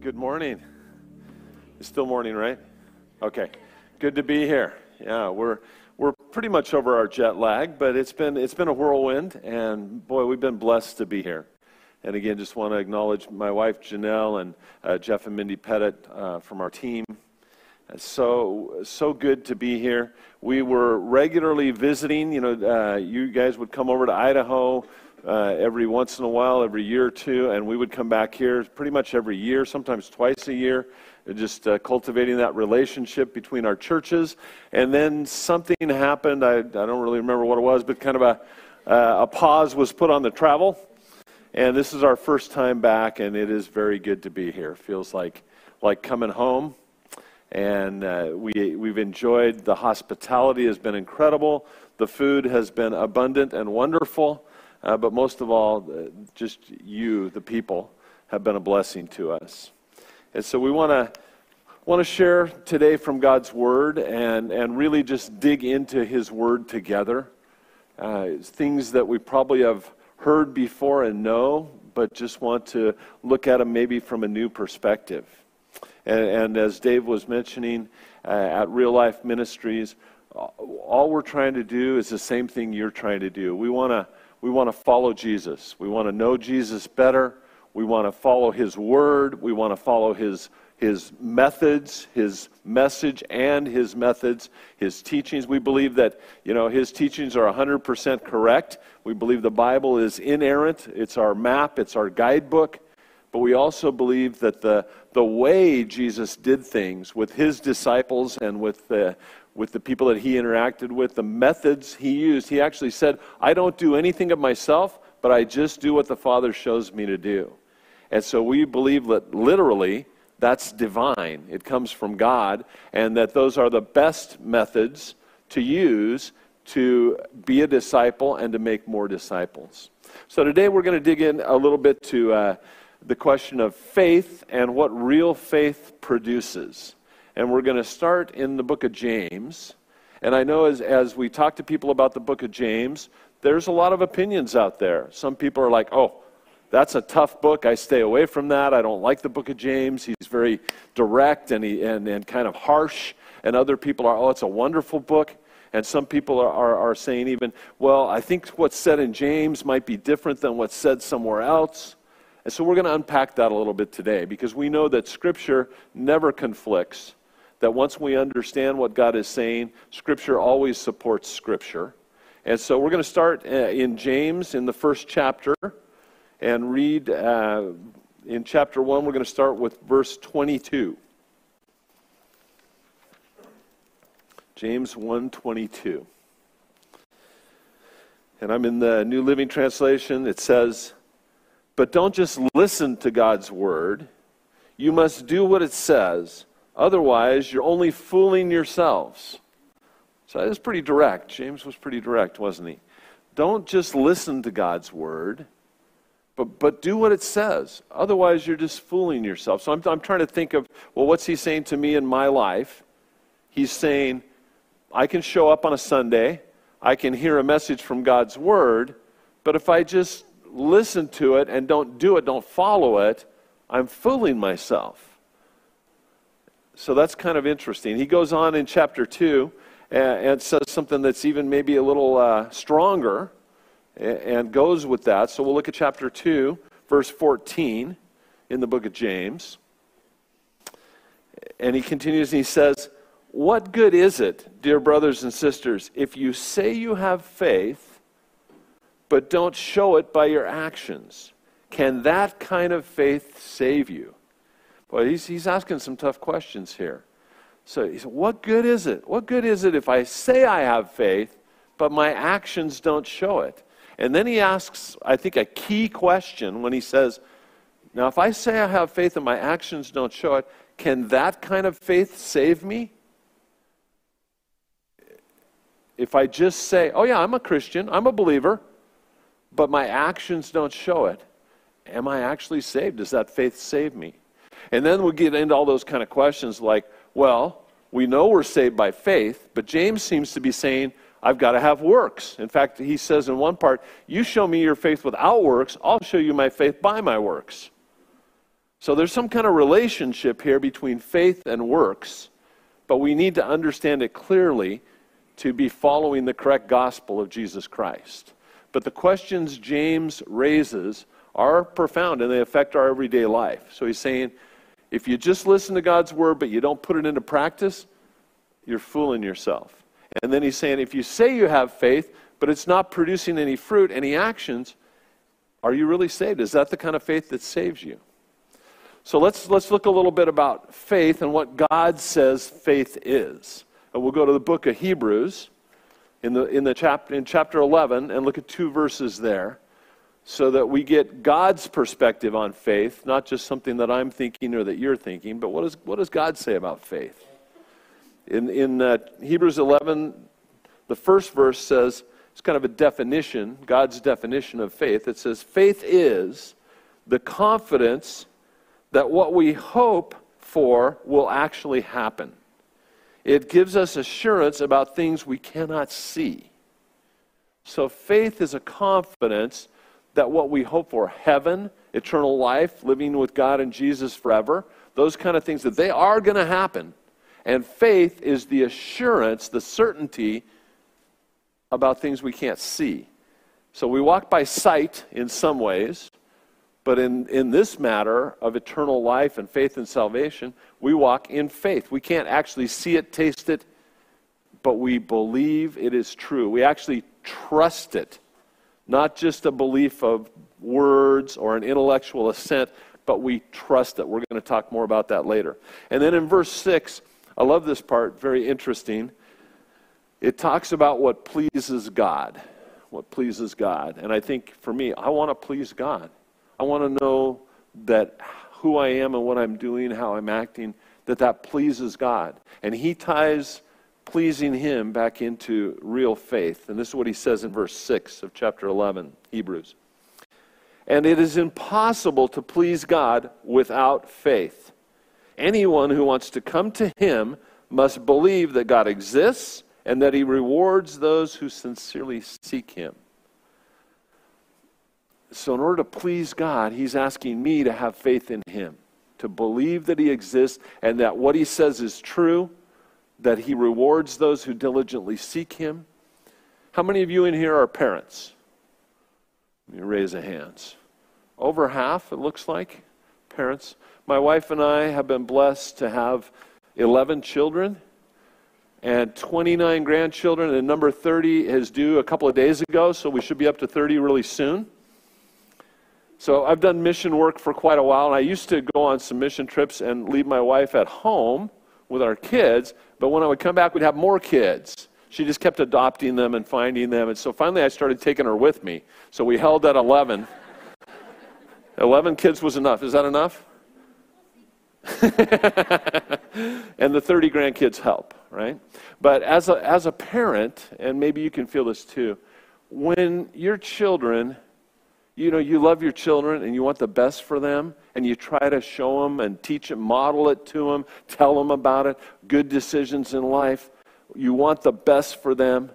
Good morning. It's still morning, right? Okay. Good to be here. Yeah, we're we're pretty much over our jet lag, but it's been it's been a whirlwind, and boy, we've been blessed to be here. And again, just want to acknowledge my wife Janelle and uh, Jeff and Mindy Pettit uh, from our team. So so good to be here. We were regularly visiting. You know, uh, you guys would come over to Idaho uh, every once in a while, every year or two, and we would come back here pretty much every year, sometimes twice a year, just uh, cultivating that relationship between our churches. And then something happened, I, I don't really remember what it was, but kind of a, uh, a pause was put on the travel. And this is our first time back, and it is very good to be here. Feels like, like coming home. And uh, we, we've enjoyed the hospitality has been incredible. The food has been abundant and wonderful. Uh, but most of all, uh, just you, the people, have been a blessing to us. And so we want to want to share today from God's Word and, and really just dig into His Word together. Uh, things that we probably have heard before and know, but just want to look at them maybe from a new perspective. And, and as Dave was mentioning uh, at Real Life Ministries, all we're trying to do is the same thing you're trying to do. We want to we want to follow Jesus. We want to know Jesus better. We want to follow his word. We want to follow his, his methods, his message and his methods, his teachings. We believe that, you know, his teachings are 100% correct. We believe the Bible is inerrant. It's our map, it's our guidebook. But we also believe that the, the way Jesus did things with his disciples and with the, with the people that he interacted with, the methods he used. He actually said, I don't do anything of myself, but I just do what the Father shows me to do. And so we believe that literally that's divine. It comes from God, and that those are the best methods to use to be a disciple and to make more disciples. So today we're going to dig in a little bit to uh, the question of faith and what real faith produces. And we're going to start in the book of James. And I know as, as we talk to people about the book of James, there's a lot of opinions out there. Some people are like, oh, that's a tough book. I stay away from that. I don't like the book of James. He's very direct and, he, and, and kind of harsh. And other people are, oh, it's a wonderful book. And some people are, are, are saying, even, well, I think what's said in James might be different than what's said somewhere else. And so we're going to unpack that a little bit today because we know that Scripture never conflicts that once we understand what God is saying, Scripture always supports Scripture. And so we're going to start uh, in James in the first chapter and read uh, in chapter 1, we're going to start with verse 22. James 1:22. And I'm in the New Living Translation. It says, "But don't just listen to God's word. You must do what it says." Otherwise, you're only fooling yourselves. So that's pretty direct. James was pretty direct, wasn't he? Don't just listen to God's word, but, but do what it says. Otherwise, you're just fooling yourself. So I'm, I'm trying to think of, well, what's he saying to me in my life? He's saying, I can show up on a Sunday, I can hear a message from God's word, but if I just listen to it and don't do it, don't follow it, I'm fooling myself. So that's kind of interesting. He goes on in chapter 2 and, and says something that's even maybe a little uh, stronger and, and goes with that. So we'll look at chapter 2, verse 14 in the book of James. And he continues and he says, What good is it, dear brothers and sisters, if you say you have faith, but don't show it by your actions? Can that kind of faith save you? Boy, he's, he's asking some tough questions here. So he said, What good is it? What good is it if I say I have faith, but my actions don't show it? And then he asks, I think, a key question when he says, Now, if I say I have faith and my actions don't show it, can that kind of faith save me? If I just say, Oh, yeah, I'm a Christian, I'm a believer, but my actions don't show it, am I actually saved? Does that faith save me? And then we get into all those kind of questions like, well, we know we're saved by faith, but James seems to be saying, I've got to have works. In fact, he says in one part, You show me your faith without works, I'll show you my faith by my works. So there's some kind of relationship here between faith and works, but we need to understand it clearly to be following the correct gospel of Jesus Christ. But the questions James raises are profound and they affect our everyday life. So he's saying, if you just listen to God's word but you don't put it into practice, you're fooling yourself. And then he's saying, if you say you have faith, but it's not producing any fruit, any actions, are you really saved? Is that the kind of faith that saves you? So let's, let's look a little bit about faith and what God says faith is. And we'll go to the book of Hebrews in, the, in, the chap, in chapter 11 and look at two verses there so that we get God's perspective on faith, not just something that I'm thinking or that you're thinking, but what, is, what does God say about faith? In, in uh, Hebrews 11, the first verse says, it's kind of a definition, God's definition of faith. It says, faith is the confidence that what we hope for will actually happen. It gives us assurance about things we cannot see. So faith is a confidence that what we hope for, heaven, eternal life, living with God and Jesus forever, those kind of things, that they are going to happen. And faith is the assurance, the certainty about things we can't see. So we walk by sight in some ways, but in, in this matter of eternal life and faith and salvation, we walk in faith. We can't actually see it, taste it, but we believe it is true. We actually trust it not just a belief of words or an intellectual assent, but we trust it. We're going to talk more about that later. And then in verse 6, I love this part, very interesting. It talks about what pleases God. What pleases God. And I think for me, I want to please God. I want to know that who I am and what I'm doing, how I'm acting, that that pleases God. And he ties pleasing Him back into real faith. And this is what he says in verse 6 of chapter 11, Hebrews. And it is impossible to please God without faith. Anyone who wants to come to Him must believe that God exists and that He rewards those who sincerely seek Him. So, in order to please God, He's asking me to have faith in Him, to believe that He exists and that what He says is true that he rewards those who diligently seek him. How many of you in here are parents? Me raise a hands. Over half, it looks like, parents. My wife and I have been blessed to have 11 children and 29 grandchildren, and number 30 is due a couple of days ago, so we should be up to 30 really soon. So I've done mission work for quite a while, and I used to go on some mission trips and leave my wife at home with our kids, but when I would come back, we'd have more kids. She just kept adopting them and finding them. And so finally, I started taking her with me. So we held at 11. 11 kids was enough. Is that enough? and the 30 grandkids help, right? But as a, as a parent, and maybe you can feel this too, when your children you know, you love your children and you want the best for them, and you try to show them and teach them, model it to them, tell them about it, good decisions in life. You want the best for them.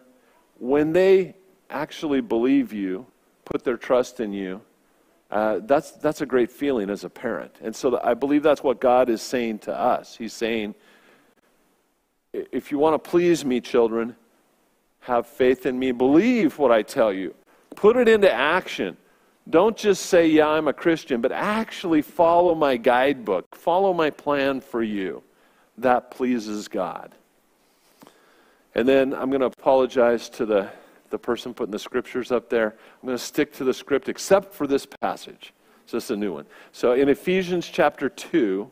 When they actually believe you, put their trust in you, uh, that's, that's a great feeling as a parent. And so I believe that's what God is saying to us. He's saying, if you want to please me, children, have faith in me, believe what I tell you, put it into action. Don't just say, Yeah, I'm a Christian, but actually follow my guidebook, follow my plan for you. That pleases God. And then I'm going to apologize to the, the person putting the scriptures up there. I'm going to stick to the script except for this passage. So it's a new one. So in Ephesians chapter 2,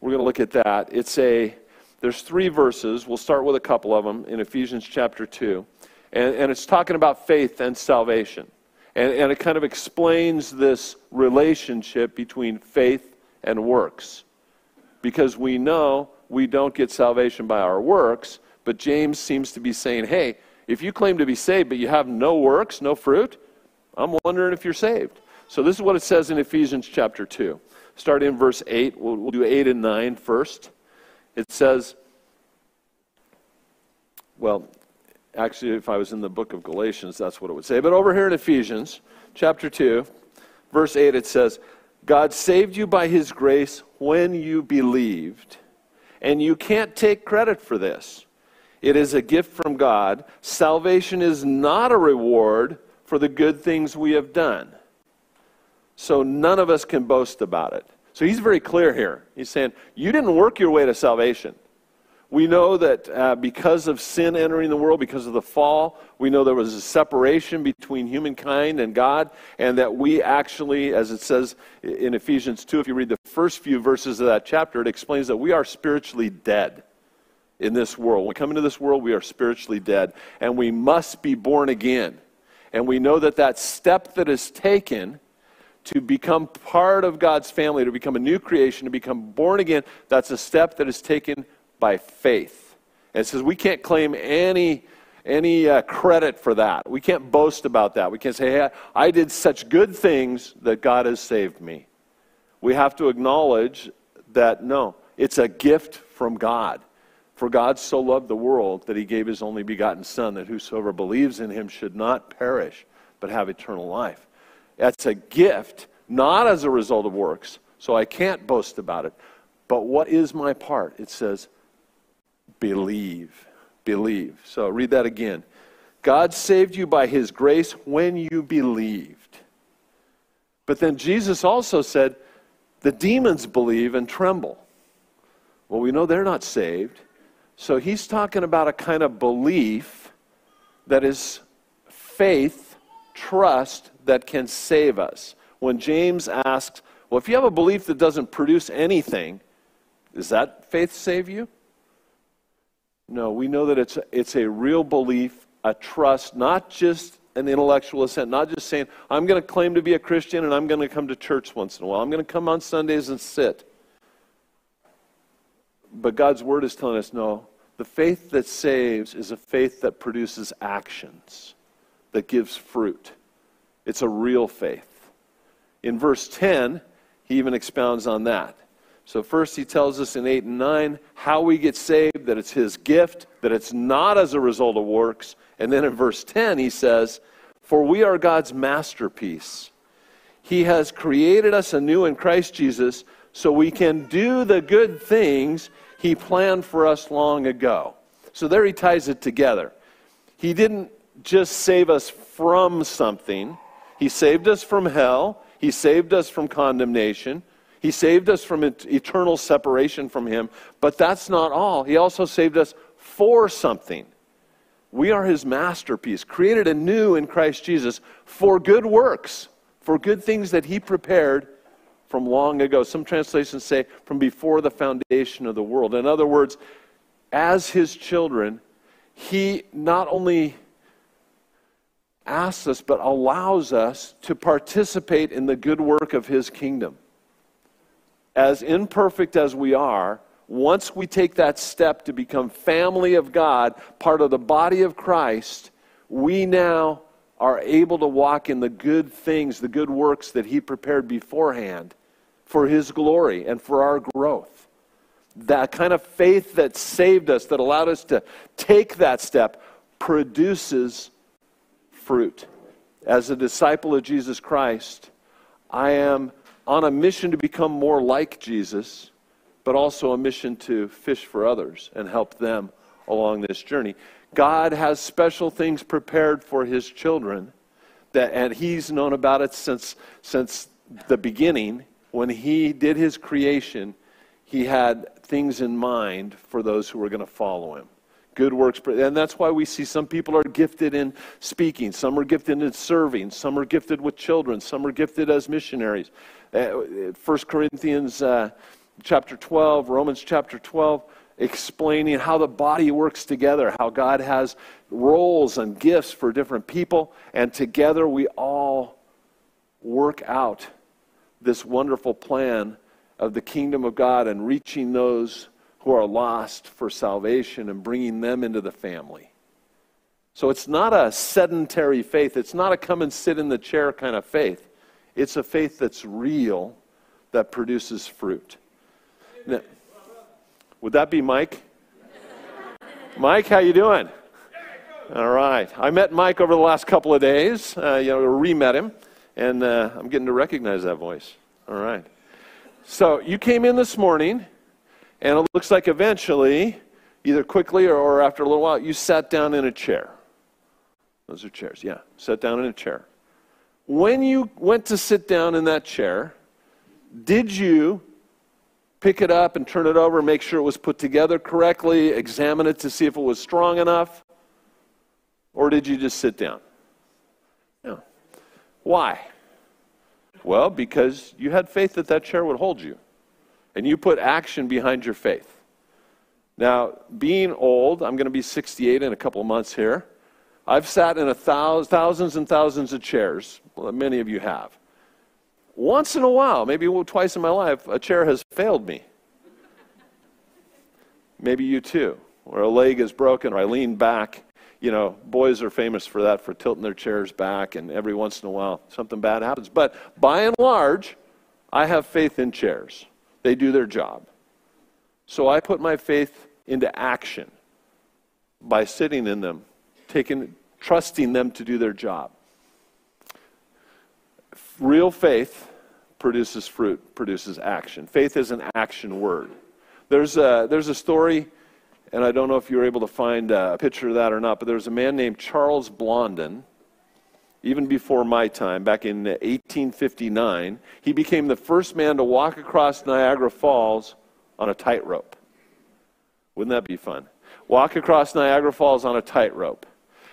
we're going to look at that. It's a, there's three verses. We'll start with a couple of them in Ephesians chapter 2. And, and it's talking about faith and salvation. And, and it kind of explains this relationship between faith and works. Because we know we don't get salvation by our works, but James seems to be saying, hey, if you claim to be saved but you have no works, no fruit, I'm wondering if you're saved. So this is what it says in Ephesians chapter 2. Starting in verse 8, we'll, we'll do 8 and 9 first. It says, well, Actually, if I was in the book of Galatians, that's what it would say. But over here in Ephesians chapter 2, verse 8, it says, God saved you by his grace when you believed, and you can't take credit for this. It is a gift from God. Salvation is not a reward for the good things we have done. So none of us can boast about it. So he's very clear here. He's saying, You didn't work your way to salvation. We know that uh, because of sin entering the world, because of the fall, we know there was a separation between humankind and God, and that we actually, as it says in Ephesians 2, if you read the first few verses of that chapter, it explains that we are spiritually dead in this world. When we come into this world, we are spiritually dead, and we must be born again. And we know that that step that is taken to become part of God's family, to become a new creation, to become born again, that's a step that is taken by faith. And it says we can't claim any, any uh, credit for that. We can't boast about that. We can't say, hey, I did such good things that God has saved me. We have to acknowledge that no, it's a gift from God. For God so loved the world that he gave his only begotten Son, that whosoever believes in him should not perish, but have eternal life. That's a gift, not as a result of works, so I can't boast about it. But what is my part? It says, believe. Believe. So read that again. God saved you by his grace when you believed. But then Jesus also said, the demons believe and tremble. Well, we know they're not saved. So he's talking about a kind of belief that is faith, trust that can save us. When James asks, well, if you have a belief that doesn't produce anything, does that faith save you? No, we know that it's a, it's a real belief, a trust, not just an intellectual assent, not just saying, I'm going to claim to be a Christian and I'm going to come to church once in a while. I'm going to come on Sundays and sit. But God's word is telling us no, the faith that saves is a faith that produces actions, that gives fruit. It's a real faith. In verse 10, he even expounds on that. So, first, he tells us in 8 and 9 how we get saved, that it's his gift, that it's not as a result of works. And then in verse 10, he says, For we are God's masterpiece. He has created us anew in Christ Jesus so we can do the good things he planned for us long ago. So, there he ties it together. He didn't just save us from something, he saved us from hell, he saved us from condemnation. He saved us from eternal separation from Him, but that's not all. He also saved us for something. We are His masterpiece, created anew in Christ Jesus for good works, for good things that He prepared from long ago. Some translations say from before the foundation of the world. In other words, as His children, He not only asks us, but allows us to participate in the good work of His kingdom as imperfect as we are, once we take that step to become family of God, part of the body of Christ, we now are able to walk in the good things, the good works that He prepared beforehand for His glory and for our growth. That kind of faith that saved us, that allowed us to take that step, produces fruit. As a disciple of Jesus Christ, I am on a mission to become more like Jesus, but also a mission to fish for others and help them along this journey. God has special things prepared for his children that and he's known about it since since the beginning when he did his creation he had things in mind for those who were going to follow him good works and that's why we see some people are gifted in speaking some are gifted in serving some are gifted with children some are gifted as missionaries. Uh, 1 Corinthians uh, chapter 12, Romans chapter 12, explaining how the body works together, how God has roles and gifts for different people, and together we all work out this wonderful plan of the kingdom of God and reaching those who are lost for salvation and bringing them into the family. So it's not a sedentary faith. It's not a come and sit in the chair kind of faith. It's a faith that's real that produces fruit. Now, would that be Mike? Mike, how you doing? All right. I met Mike over the last couple of days. Uh, you know, re-met him, and uh, I'm getting to recognize that voice. All right. So you came in this morning, and it looks like eventually, either quickly or, after a little while, you sat down in a chair. Those are chairs, yeah. Sat down in a chair. When you went to sit down in that chair, did you pick it up and turn it over, make sure it was put together correctly, examine it to see if it was strong enough? Or did you just sit down? No. Why? Well, because you had faith that that chair would hold you. And you put action behind your faith. Now, being old, I'm going to be 68 in a couple of months here. I've sat in a thousand, thousands and thousands of chairs. Well, many of you have. Once in a while, maybe twice in my life, a chair has failed me. Maybe you too, or a leg is broken, or I lean back. You know, boys are famous for that, for tilting their chairs back, and every once in a while something bad happens. But by and large, I have faith in chairs. They do their job. So I put my faith into action by sitting in them, taking, trusting them to do their job. Real faith produces fruit, produces action. Faith is an action word. There's a, there's a story, and I don't know if you were able to find a picture of that or not, but there was a man named Charles Blondin, even before my time, back in 1859. He became the first man to walk across Niagara Falls on a tightrope. Wouldn't that be fun? Walk across Niagara Falls on a tightrope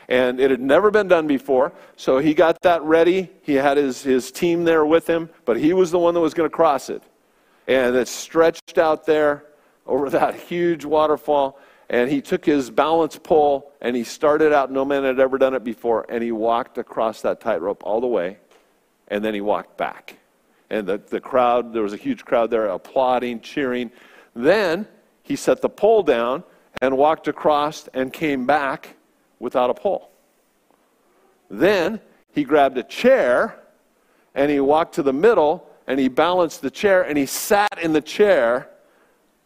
and it had never been done before. So he got that ready. He had his, his team there with him, but he was the one that was going to cross it. And it stretched out there over that huge waterfall. And he took his balance pole and he started out. No man had ever done it before. And he walked across that tightrope all the way. And then he walked back. And the, the crowd, there was a huge crowd there applauding, cheering. Then he set the pole down and walked across and came back without a pole. Then he grabbed a chair and he walked to the middle and he balanced the chair and he sat in the chair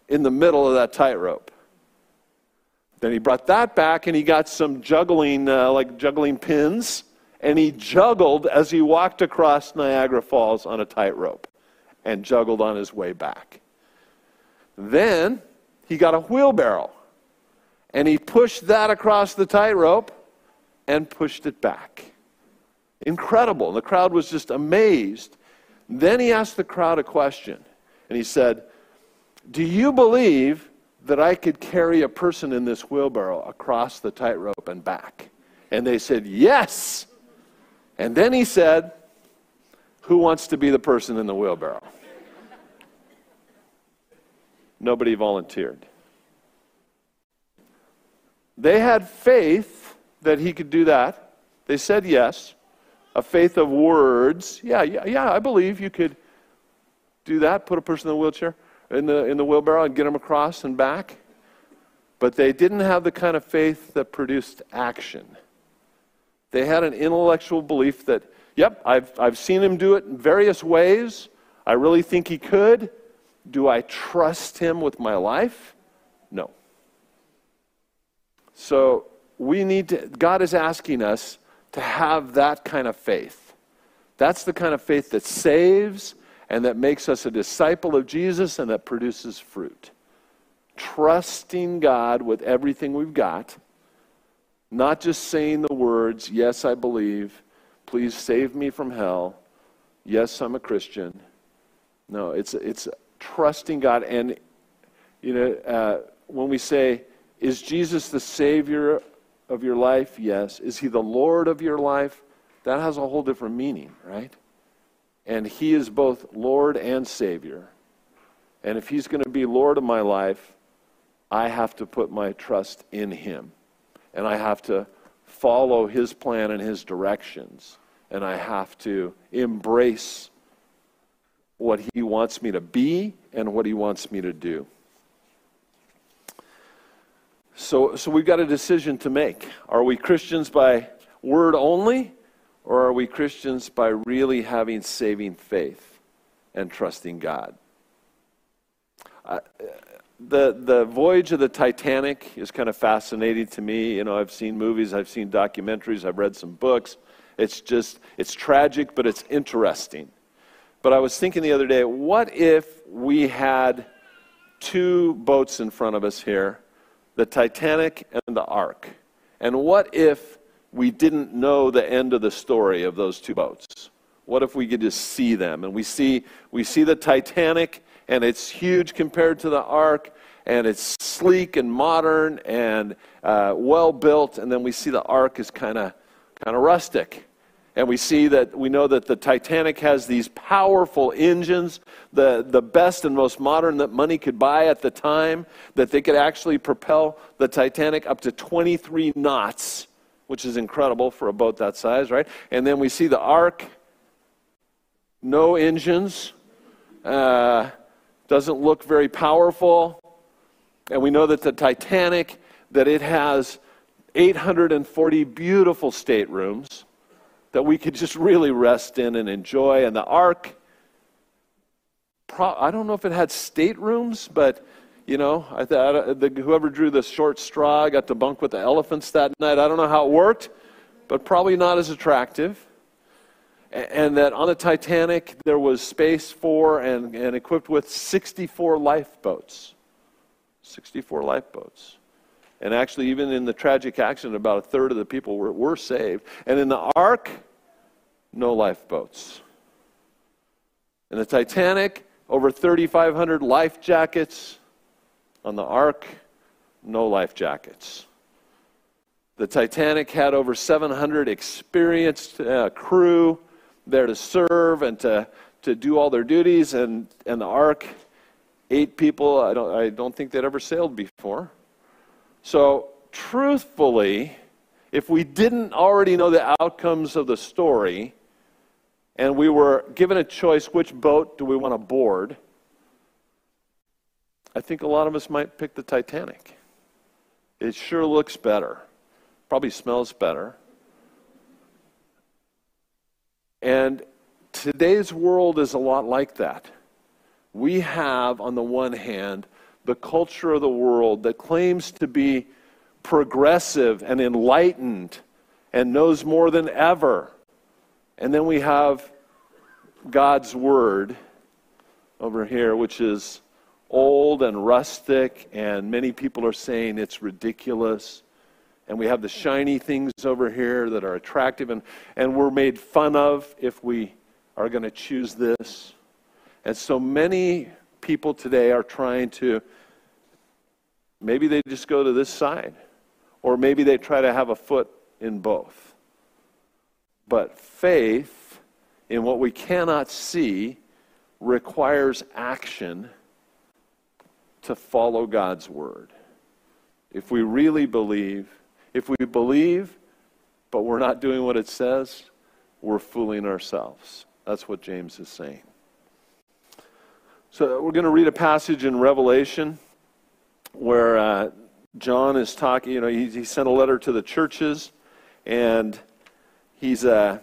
in the middle of that tightrope. Then he brought that back and he got some juggling, uh, like juggling pins, and he juggled as he walked across Niagara Falls on a tightrope and juggled on his way back. Then he got a wheelbarrow and he pushed that across the tightrope and pushed it back. Incredible. And the crowd was just amazed. Then he asked the crowd a question. And he said, Do you believe that I could carry a person in this wheelbarrow across the tightrope and back? And they said, Yes. And then he said, Who wants to be the person in the wheelbarrow? Nobody volunteered. They had faith that he could do that. They said yes. A faith of words. Yeah, yeah, yeah, I believe you could do that, put a person in the wheelchair, in the, in the wheelbarrow and get them across and back. But they didn't have the kind of faith that produced action. They had an intellectual belief that, yep, I've, I've seen him do it in various ways. I really think he could. Do I trust him with my life? No. So we need to, God is asking us to have that kind of faith. That's the kind of faith that saves and that makes us a disciple of Jesus and that produces fruit. Trusting God with everything we've got, not just saying the words, Yes, I believe, please save me from hell, yes, I'm a Christian. No, it's, it's trusting God. And, you know, uh, when we say, is Jesus the Savior of your life? Yes. Is He the Lord of your life? That has a whole different meaning, right? And He is both Lord and Savior. And if He's going to be Lord of my life, I have to put my trust in Him. And I have to follow His plan and His directions. And I have to embrace what He wants me to be and what He wants me to do. So, so we've got a decision to make. Are we Christians by word only, or are we Christians by really having saving faith and trusting God? Uh, the, the voyage of the Titanic is kind of fascinating to me. You know, I've seen movies, I've seen documentaries, I've read some books. It's just, it's tragic, but it's interesting. But I was thinking the other day, what if we had two boats in front of us here the Titanic and the Ark? And what if we didn't know the end of the story of those two boats? What if we could just see them? And we see, we see the Titanic, and it's huge compared to the Ark, and it's sleek and modern and uh, well built. And then we see the Ark is kind of kind of rustic. And we see that we know that the Titanic has these powerful engines, the, the best and most modern that money could buy at the time, that they could actually propel the Titanic up to 23 knots, which is incredible for a boat that size, right? And then we see the Ark, no engines, uh, doesn't look very powerful. And we know that the Titanic, that it has 840 beautiful staterooms that we could just really rest in and enjoy. And the Ark, I don't know if it had staterooms, but you know, I thought the, whoever drew the short straw got to bunk with the elephants that night. I don't know how it worked, but probably not as attractive. And that on the Titanic there was space for and, and equipped with 64 lifeboats. 64 lifeboats. And actually, even in the tragic accident, about a third of the people were, were saved. And in the ark, no lifeboats. In the Titanic, over 3,500 life jackets. On the ark, no life jackets. The Titanic had over 700 experienced uh, crew there to serve and to, to do all their duties. And, and the ark, eight people, I don't, I don't think they'd ever sailed before. So, truthfully, if we didn't already know the outcomes of the story, and we were given a choice which boat do we want to board, I think a lot of us might pick the Titanic. It sure looks better, probably smells better. And today's world is a lot like that. We have, on the one hand, the culture of the world that claims to be progressive and enlightened and knows more than ever. And then we have God's Word over here, which is old and rustic, and many people are saying it's ridiculous. And we have the shiny things over here that are attractive, and, and we're made fun of if we are going to choose this. And so many people today are trying to, maybe they just go to this side, or maybe they try to have a foot in both. But faith in what we cannot see requires action to follow God's word. If we really believe, if we believe, but we're not doing what it says, we're fooling ourselves. That's what James is saying. So we're going to read a passage in Revelation where uh, John is talking. You know, he, he, sent a letter to the churches, and he's uh,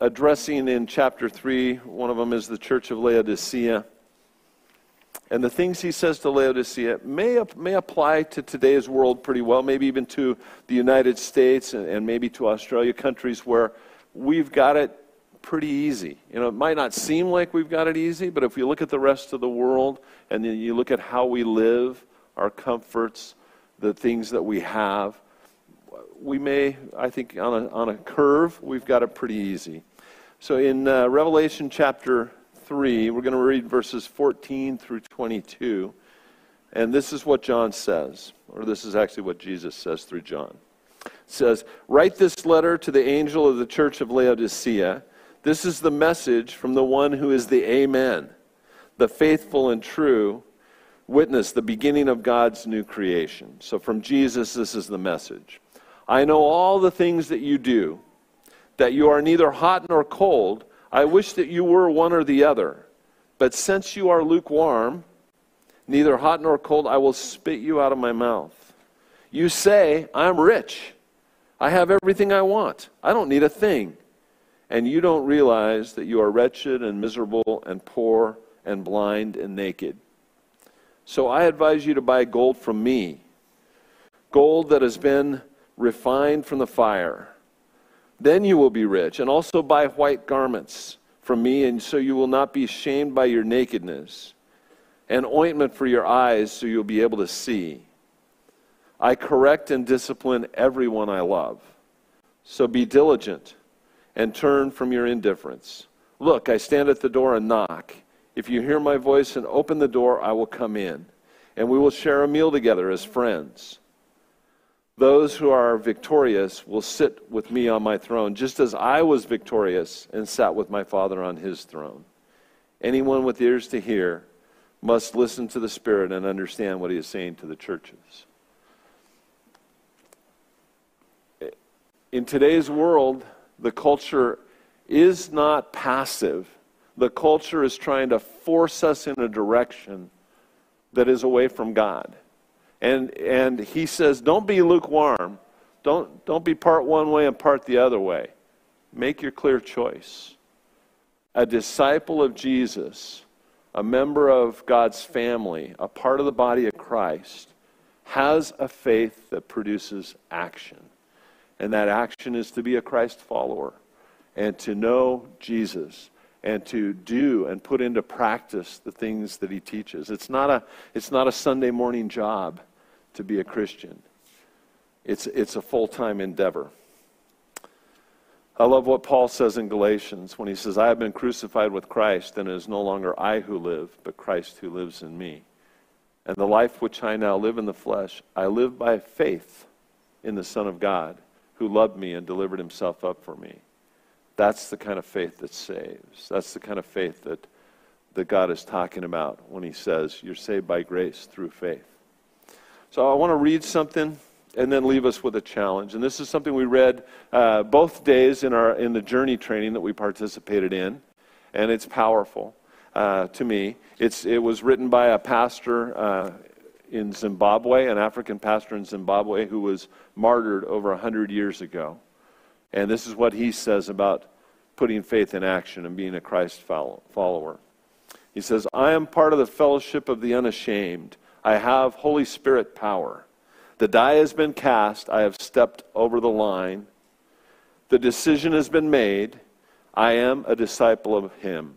addressing in chapter 3. One of them is the church of Laodicea. And the things he says to Laodicea may, may apply to today's world pretty well, maybe even to the United States and, and maybe to Australia, countries where we've got it pretty easy. You know, it might not seem like we've got it easy, but if you look at the rest of the world and then you look at how we live, our comforts, the things that we have, we may, I think, on a, on a curve, we've got it pretty easy. So in uh, Revelation chapter 3, we're going to read verses 14 through 22. And this is what John says, or this is actually what Jesus says through John. It says, Write this letter to the angel of the church of Laodicea. This is the message from the one who is the Amen, the faithful and true witness, the beginning of God's new creation. So from Jesus, this is the message. I know all the things that you do, that you are neither hot nor cold. I wish that you were one or the other. But since you are lukewarm, neither hot nor cold, I will spit you out of my mouth. You say, I'm rich. I have everything I want. I don't need a thing and you don't realize that you are wretched and miserable and poor and blind and naked. So I advise you to buy gold from me, gold that has been refined from the fire. Then you will be rich, and also buy white garments from me, and so you will not be shamed by your nakedness, and ointment for your eyes, so you'll be able to see. I correct and discipline everyone I love. So be diligent and turn from your indifference. Look, I stand at the door and knock. If you hear my voice and open the door, I will come in, and we will share a meal together as friends. Those who are victorious will sit with me on my throne, just as I was victorious and sat with my Father on his throne. Anyone with ears to hear must listen to the Spirit and understand what he is saying to the churches. In today's world, the culture is not passive. The culture is trying to force us in a direction that is away from God. And, and he says, don't be lukewarm. Don't, don't be part one way and part the other way. Make your clear choice. A disciple of Jesus, a member of God's family, a part of the body of Christ, has a faith that produces action. And that action is to be a Christ follower and to know Jesus and to do and put into practice the things that he teaches. It's not a, it's not a Sunday morning job to be a Christian, it's, it's a full time endeavor. I love what Paul says in Galatians when he says, I have been crucified with Christ, and it is no longer I who live, but Christ who lives in me. And the life which I now live in the flesh, I live by faith in the Son of God, who loved me and delivered himself up for me. That's the kind of faith that saves. That's the kind of faith that, that God is talking about when He says, You're saved by grace through faith. So I want to read something and then leave us with a challenge. And this is something we read uh, both days in, our, in the journey training that we participated in, and it's powerful uh, to me. It's, it was written by a pastor uh, in Zimbabwe, an African pastor in Zimbabwe who was martyred over 100 years ago. And this is what he says about putting faith in action and being a Christ follower. He says, I am part of the fellowship of the unashamed. I have Holy Spirit power. The die has been cast. I have stepped over the line. The decision has been made. I am a disciple of Him.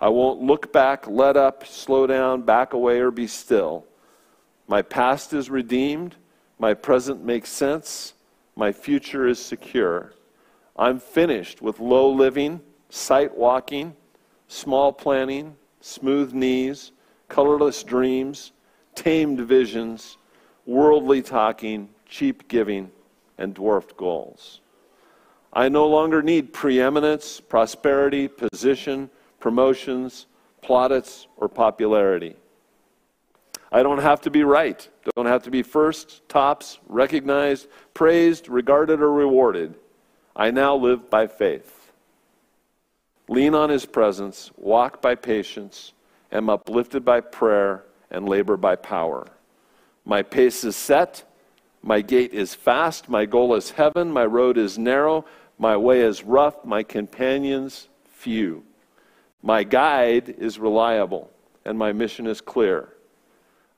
I won't look back, let up, slow down, back away, or be still. My past is redeemed. My present makes sense. My future is secure. I'm finished with low living, sight walking, small planning, smooth knees, colorless dreams, tamed visions, worldly talking, cheap giving, and dwarfed goals. I no longer need preeminence, prosperity, position, promotions, plaudits, or popularity. I don't have to be right, don't have to be first, tops, recognized, praised, regarded, or rewarded. I now live by faith. Lean on his presence, walk by patience, am uplifted by prayer, and labor by power. My pace is set, my gait is fast, my goal is heaven, my road is narrow, my way is rough, my companions few. My guide is reliable, and my mission is clear.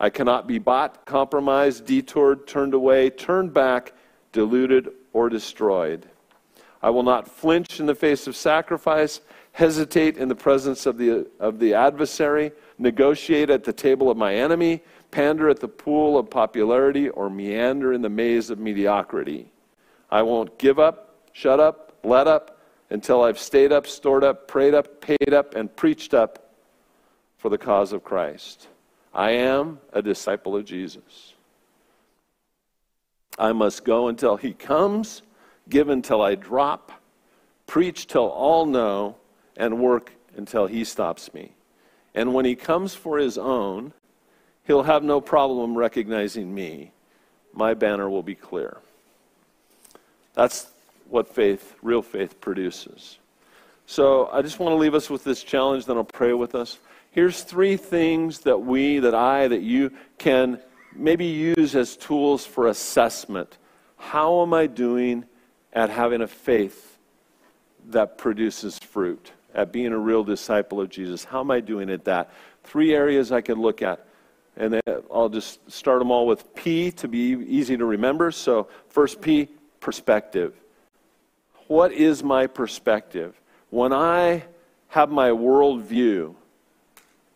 I cannot be bought, compromised, detoured, turned away, turned back, deluded, or destroyed. I will not flinch in the face of sacrifice, hesitate in the presence of the, of the adversary, negotiate at the table of my enemy, pander at the pool of popularity, or meander in the maze of mediocrity. I won't give up, shut up, let up until I've stayed up, stored up, prayed up, paid up, and preached up for the cause of Christ. I am a disciple of Jesus. I must go until he comes, give until I drop, preach till all know, and work until he stops me. And when he comes for his own, he'll have no problem recognizing me. My banner will be clear. That's what faith, real faith, produces. So I just want to leave us with this challenge, then I'll pray with us. Here's three things that we, that I, that you can maybe use as tools for assessment. How am I doing at having a faith that produces fruit, at being a real disciple of Jesus? How am I doing at that? Three areas I could look at. And I'll just start them all with P to be easy to remember. So, first P, perspective. What is my perspective? When I have my worldview?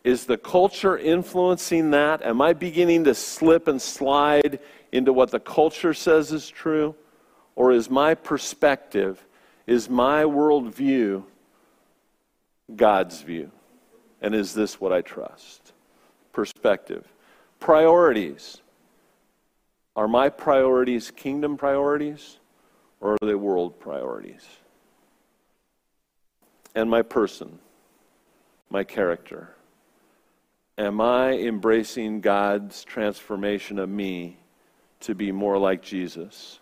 Is the culture influencing that? Am I beginning to slip and slide into what the culture says is true? Or is my perspective, is my worldview God's view? And is this what I trust? Perspective. Priorities. Are my priorities kingdom priorities or are they world priorities? And my person, my character. Am I embracing God's transformation of me to be more like Jesus?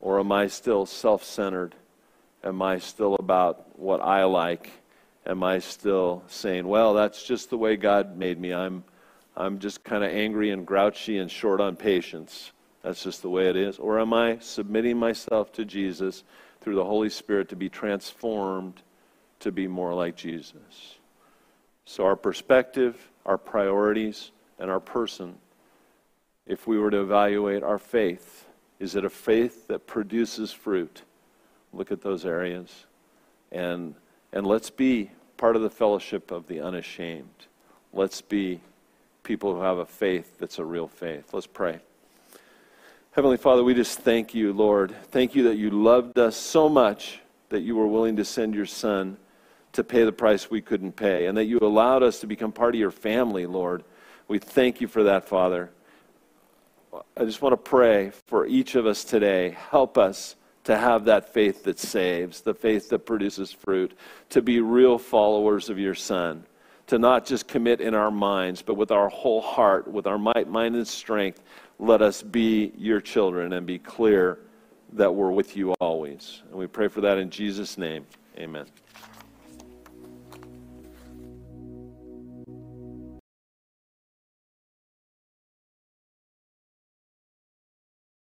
Or am I still self centered? Am I still about what I like? Am I still saying, well, that's just the way God made me? I'm, I'm just kind of angry and grouchy and short on patience. That's just the way it is. Or am I submitting myself to Jesus through the Holy Spirit to be transformed to be more like Jesus? So, our perspective, our priorities, and our person, if we were to evaluate our faith, is it a faith that produces fruit? Look at those areas. And, and let's be part of the fellowship of the unashamed. Let's be people who have a faith that's a real faith. Let's pray. Heavenly Father, we just thank you, Lord. Thank you that you loved us so much that you were willing to send your Son to pay the price we couldn't pay, and that you allowed us to become part of your family, Lord. We thank you for that, Father. I just want to pray for each of us today. Help us to have that faith that saves, the faith that produces fruit, to be real followers of your Son, to not just commit in our minds, but with our whole heart, with our might, mind, and strength, let us be your children and be clear that we're with you always. And we pray for that in Jesus' name. Amen.